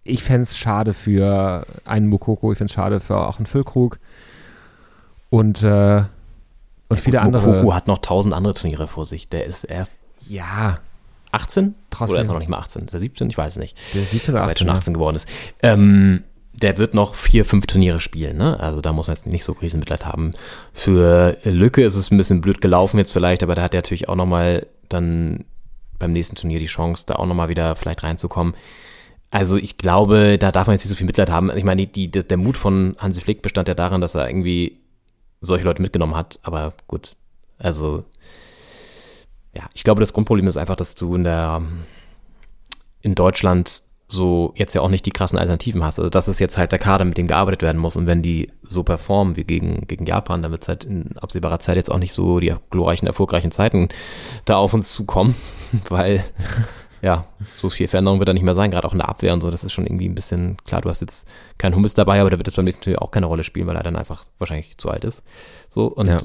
ich fände es schade für einen Mukoko, ich fände es schade für auch einen Füllkrug und, äh, und viele andere. Mukoko hat noch tausend andere Turniere vor sich. Der ist erst Ja, 18? Trotzdem. Oder ist er noch nicht mal 18? Ist er 17? Ich weiß es nicht. der 17 oder Weil er jetzt 18. schon 18 geworden ist. Ähm, der wird noch vier, fünf Turniere spielen, ne? Also da muss man jetzt nicht so Riesenmitleid haben. Für Lücke ist es ein bisschen blöd gelaufen jetzt vielleicht, aber da hat er natürlich auch nochmal dann beim nächsten Turnier die Chance, da auch nochmal wieder vielleicht reinzukommen. Also ich glaube, da darf man jetzt nicht so viel Mitleid haben. Ich meine, die, die, der Mut von Hansi Flick bestand ja darin, dass er irgendwie solche Leute mitgenommen hat. Aber gut, also ja, ich glaube, das Grundproblem ist einfach, dass du in der in Deutschland so jetzt ja auch nicht die krassen Alternativen hast. Also das ist jetzt halt der Kader, mit dem gearbeitet werden muss. Und wenn die so performen wie gegen, gegen Japan, dann wird es halt in absehbarer Zeit jetzt auch nicht so die glorreichen, erfolgreichen Zeiten da auf uns zukommen, weil ja, so viel Veränderung wird da nicht mehr sein, gerade auch in der Abwehr und so. Das ist schon irgendwie ein bisschen, klar, du hast jetzt keinen Hummels dabei, aber der wird jetzt beim nächsten Turnier auch keine Rolle spielen, weil er dann einfach wahrscheinlich zu alt ist. So, und Ja.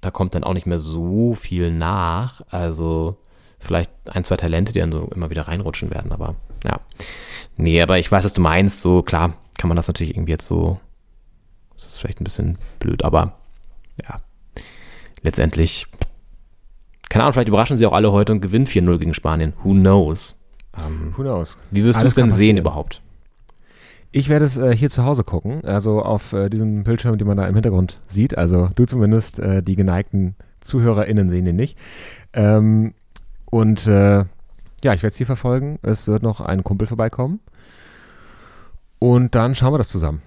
da kommt dann auch nicht mehr so viel nach. Also vielleicht ein, zwei Talente, die dann so immer wieder reinrutschen werden, aber ja. Nee, aber ich weiß, was du meinst. So, klar, kann man das natürlich irgendwie jetzt so. Das ist vielleicht ein bisschen blöd, aber ja. Letztendlich, keine Ahnung, vielleicht überraschen sie auch alle heute und gewinnen 4-0 gegen Spanien. Who knows? Ähm, Who knows? wie wirst du es denn kann sehen passieren. überhaupt? Ich werde es äh, hier zu Hause gucken, also auf äh, diesem Bildschirm, den man da im Hintergrund sieht. Also du zumindest, äh, die geneigten ZuhörerInnen sehen den nicht. Ähm, und äh, ja, ich werde es hier verfolgen. Es wird noch ein Kumpel vorbeikommen. Und dann schauen wir das zusammen.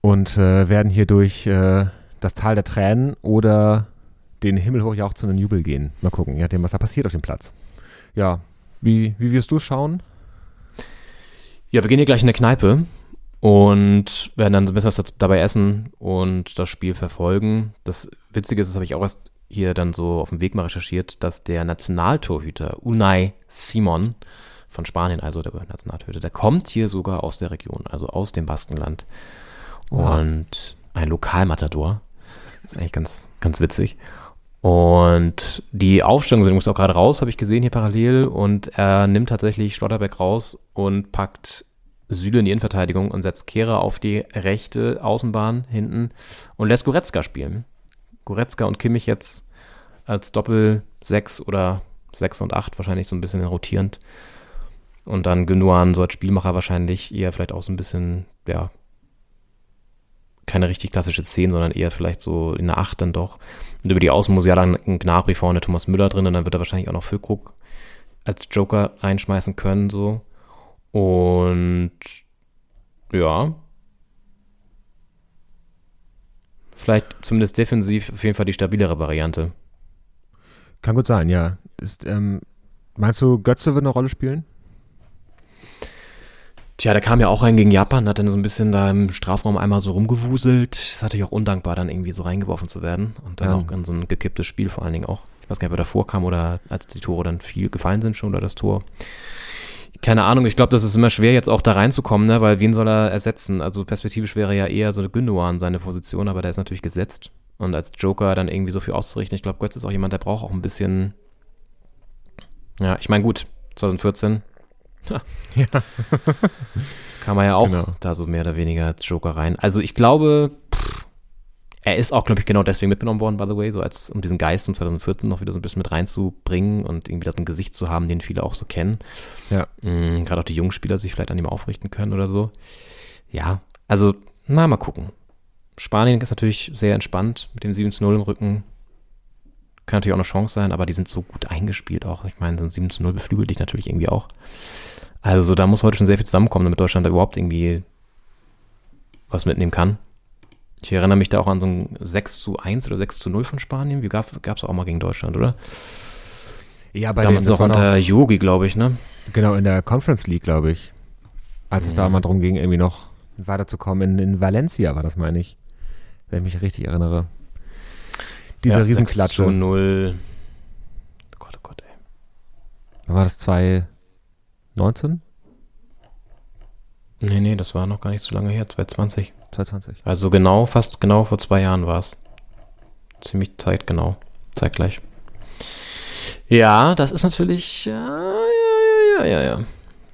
Und äh, werden hier durch äh, das Tal der Tränen oder den himmelhoch jauchzenden Jubel gehen. Mal gucken, je nachdem, was da passiert auf dem Platz. Ja, wie, wie wirst du es schauen? Ja, wir gehen hier gleich in der Kneipe und werden dann ein bisschen was dabei essen und das Spiel verfolgen. Das Witzige ist, das habe ich auch erst hier dann so auf dem Weg mal recherchiert, dass der Nationaltorhüter Unai Simon von Spanien, also der Nationaltorhüter, der kommt hier sogar aus der Region, also aus dem Baskenland. Oha. Und ein Lokalmatador. Das ist eigentlich ganz, ganz witzig. Und die Aufstellung, die muss auch gerade raus, habe ich gesehen hier parallel. Und er nimmt tatsächlich Schlotterbeck raus und packt Süle in die Innenverteidigung und setzt Kehrer auf die rechte Außenbahn hinten und lässt Goretzka spielen. Goretzka und Kimmich jetzt als Doppel 6 oder 6 und 8 wahrscheinlich so ein bisschen rotierend. Und dann Genuan so als Spielmacher wahrscheinlich eher vielleicht auch so ein bisschen, ja, keine richtig klassische 10, sondern eher vielleicht so in der 8 dann doch. Und über die Außen muss ja dann ein Gnabry vorne, Thomas Müller drin und dann wird er wahrscheinlich auch noch Füllkrug als Joker reinschmeißen können, so. Und ja. Vielleicht zumindest defensiv auf jeden Fall die stabilere Variante. Kann gut sein, ja. Ist, ähm, meinst du, Götze wird eine Rolle spielen? Tja, der kam ja auch rein gegen Japan, hat dann so ein bisschen da im Strafraum einmal so rumgewuselt. Ist natürlich auch undankbar, dann irgendwie so reingeworfen zu werden. Und dann Ja. auch in so ein gekipptes Spiel vor allen Dingen auch. Ich weiß gar nicht, ob er davor kam oder als die Tore dann viel gefallen sind schon oder das Tor. Keine Ahnung, ich glaube, das ist immer schwer, jetzt auch da reinzukommen, ne? weil wen soll er ersetzen? Also perspektivisch wäre ja eher so Gündogan seine Position, aber der ist natürlich gesetzt. Und als Joker dann irgendwie so viel auszurichten, ich glaube, Götz ist auch jemand, der braucht auch ein bisschen. Ja, ich meine, gut, 2014 Ja. kam er ja auch Genau. da so mehr oder weniger Joker rein. Also ich glaube, er ist auch, glaube ich, genau deswegen mitgenommen worden, by the way, so als um diesen Geist um 2014 noch wieder so ein bisschen mit reinzubringen und irgendwie das ein Gesicht zu haben, den viele auch so kennen. Ja. Mm, Gerade auch die jungen Spieler sich vielleicht an ihm aufrichten können oder so. Ja, also, na, mal gucken. Spanien ist natürlich sehr entspannt mit dem 7 zu 0 im Rücken. Kann natürlich auch eine Chance sein, aber die sind so gut eingespielt auch. Ich meine, so ein 7 zu 0 beflügelt dich natürlich irgendwie auch. Also da muss heute schon sehr viel zusammenkommen, damit Deutschland da überhaupt irgendwie was mitnehmen kann. Ich erinnere mich da auch an so ein 6 zu 1 oder 6 zu 0 von Spanien. Wie gab es auch mal gegen Deutschland, oder? Ja, bei Damals den, das noch war noch, unter Yogi, glaube ich, ne? genau in der Conference League, glaube ich. Als es da Mhm. mal drum ging, irgendwie noch weiterzukommen. In, in Valencia war das, meine ich. Wenn ich mich richtig erinnere. Diese Ja, Riesenklatsche. 6 zu 0. Oh Gott, oh Gott, ey. War das 2019? Nee, nee, das war noch gar nicht so lange her, 2020. 2020. Also genau, fast genau vor zwei Jahren war es. Ziemlich zeitgenau, zeitgleich. Ja, das ist natürlich, ja, ja, ja, ja, ja.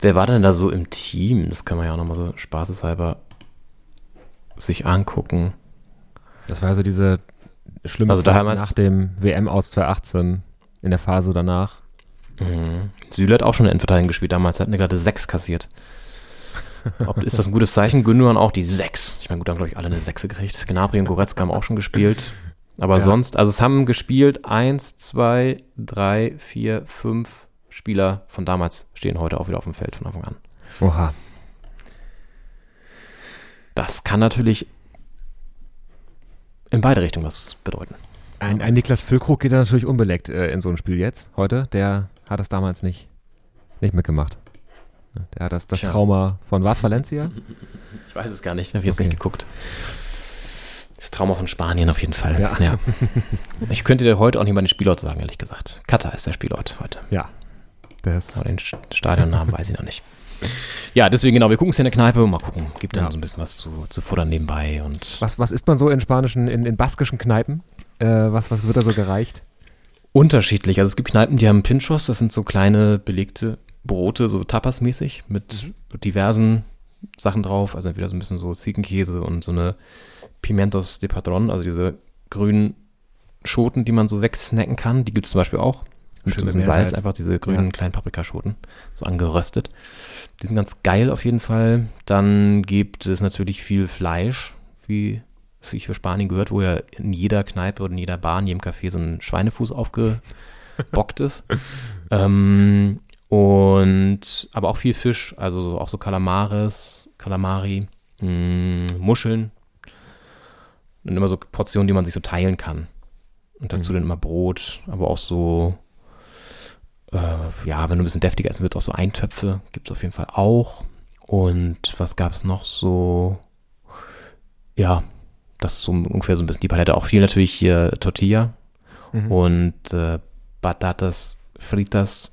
Wer war denn da so im Team? Das kann man ja auch nochmal so spaßeshalber sich angucken. Das war also diese schlimme Also Zeit nach dem WM aus 2018 in der Phase danach. Mhm. Süle hat auch schon eine Endverteidigung gespielt damals, hat eine gerade sechs kassiert. Ob, ist das ein gutes Zeichen? Gündogan auch die sechs. Ich meine, gut, dann glaube ich alle eine Sechse gekriegt. Gnabry und Goretzka haben auch schon gespielt. Aber Ja. sonst, also es haben gespielt eins, zwei, drei, vier, fünf Spieler von damals stehen heute auch wieder auf dem Feld von Anfang an. Oha. Das kann natürlich in beide Richtungen was bedeuten. Ein, ein Niklas Füllkrug geht da natürlich unbeleckt äh, in so ein Spiel jetzt, heute. Der hat das damals nicht, nicht mitgemacht. Ne, Der hat das, das Tja. Trauma von, was, Valencia? Ich weiß es gar nicht, habe ich jetzt Okay. nicht geguckt. Das Trauma von Spanien auf jeden Fall. Ja. Ich könnte dir heute auch nicht mal den Spielort sagen, ehrlich gesagt. Katar ist der Spielort heute. Ja. Das, Aber den St- Stadionnamen weiß ich noch nicht. Ja, deswegen genau, wir gucken es hier in der Kneipe und mal gucken. Gibt dann Ja. so ein bisschen was zu, zu futtern nebenbei und was, was isst man so in spanischen, in, in baskischen Kneipen? Äh, was, was wird da so gereicht? unterschiedlich. Also es gibt Kneipen, die haben Pinchos, das sind so kleine belegte Brote, so Tapas-mäßig mit diversen Sachen drauf. Also entweder so ein bisschen so Ziegenkäse und so eine Pimentos de Padron, also diese grünen Schoten, die man so wegsnacken kann. Die gibt es zum Beispiel auch. Mit so ein bisschen Salz, Meersalz. einfach diese grünen Ja. kleinen Paprikaschoten, so angeröstet. Die sind ganz geil auf jeden Fall. Dann gibt es natürlich viel Fleisch, wie es sich für Spanien gehört, wo ja in jeder Kneipe oder in jeder Bar, in jedem Café so ein Schweinefuß aufgebockt ist. ähm, und aber auch viel Fisch, also auch so Kalamares, Kalamari, mh, Muscheln. Und immer so Portionen, die man sich so teilen kann. Und dazu dann immer Brot, aber auch so, äh, ja, wenn du ein bisschen deftiger essen willst, auch so Eintöpfe gibt es auf jeden Fall auch. Und was gab es noch so? Ja, das ist so ungefähr so ein bisschen die Palette. Auch viel natürlich hier Tortilla Mhm. und äh, Batatas Fritas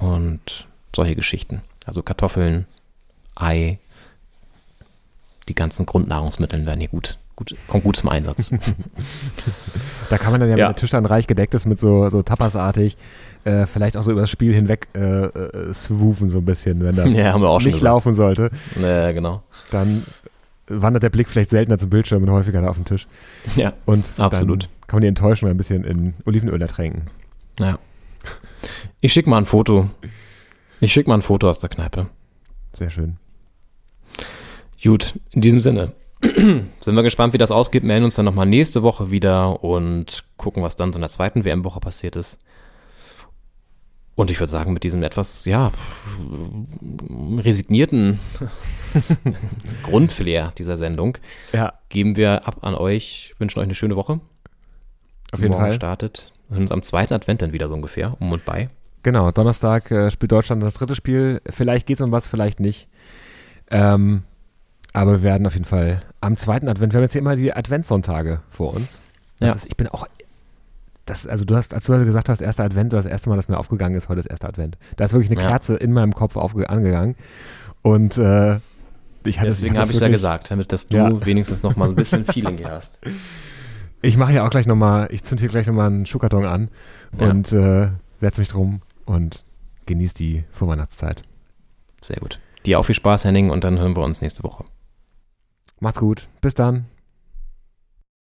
und solche Geschichten. Also Kartoffeln, Ei, die ganzen Grundnahrungsmittel werden hier gut, gut, kommt gut zum Einsatz. Da kann man dann ja, Ja. wenn der Tisch dann reich gedeckt ist mit so, so Tapasartig, äh, vielleicht auch so über das Spiel hinweg äh, äh, swoofen so ein bisschen, wenn das Ja, nicht gesagt. laufen sollte. ja, genau. Dann wandert der Blick vielleicht seltener zum Bildschirm und häufiger da auf den Tisch. Ja, Und Absolut. kann man die Enttäuschung ein bisschen in Olivenöl ertränken. ja. Ich schicke mal ein Foto. Ich schicke mal ein Foto aus der Kneipe. Sehr schön. Gut, in diesem Sinne. Sind wir gespannt, wie das ausgeht. Melden uns dann nochmal nächste Woche wieder und gucken, was dann so in der zweiten WM-Woche passiert ist. Und ich würde sagen, mit diesem etwas, ja, resignierten Grundflair dieser Sendung Ja, geben wir ab an euch, wünschen euch eine schöne Woche. auf jeden morgen Fall. startet. Wir hören uns am zweiten Advent dann wieder so ungefähr, um und bei. Genau, Donnerstag äh, spielt Deutschland das dritte Spiel. Vielleicht geht es um was, vielleicht nicht. Ähm, aber wir werden auf jeden Fall am zweiten Advent, wir haben jetzt hier immer die Adventssonntage vor uns. Das Ja. ist, ich bin auch, das, also du hast, als du gesagt hast, erster Advent, das erste Mal, das mir aufgegangen ist, heute ist erster Advent. Da ist wirklich eine Ja. Kerze in meinem Kopf aufge angegangen. Und äh, ich hatte Deswegen habe ich es ja wirklich- gesagt, damit dass du Ja. wenigstens noch mal so ein bisschen Feeling hast. Ich mache ja auch gleich nochmal, ich zünd hier gleich nochmal einen Schuhkarton an Ja. und äh, setze mich drum und genieße die Vorweihnachtszeit. Sehr gut. Dir auch viel Spaß, Henning, und dann hören wir uns nächste Woche. Macht's gut. Bis dann.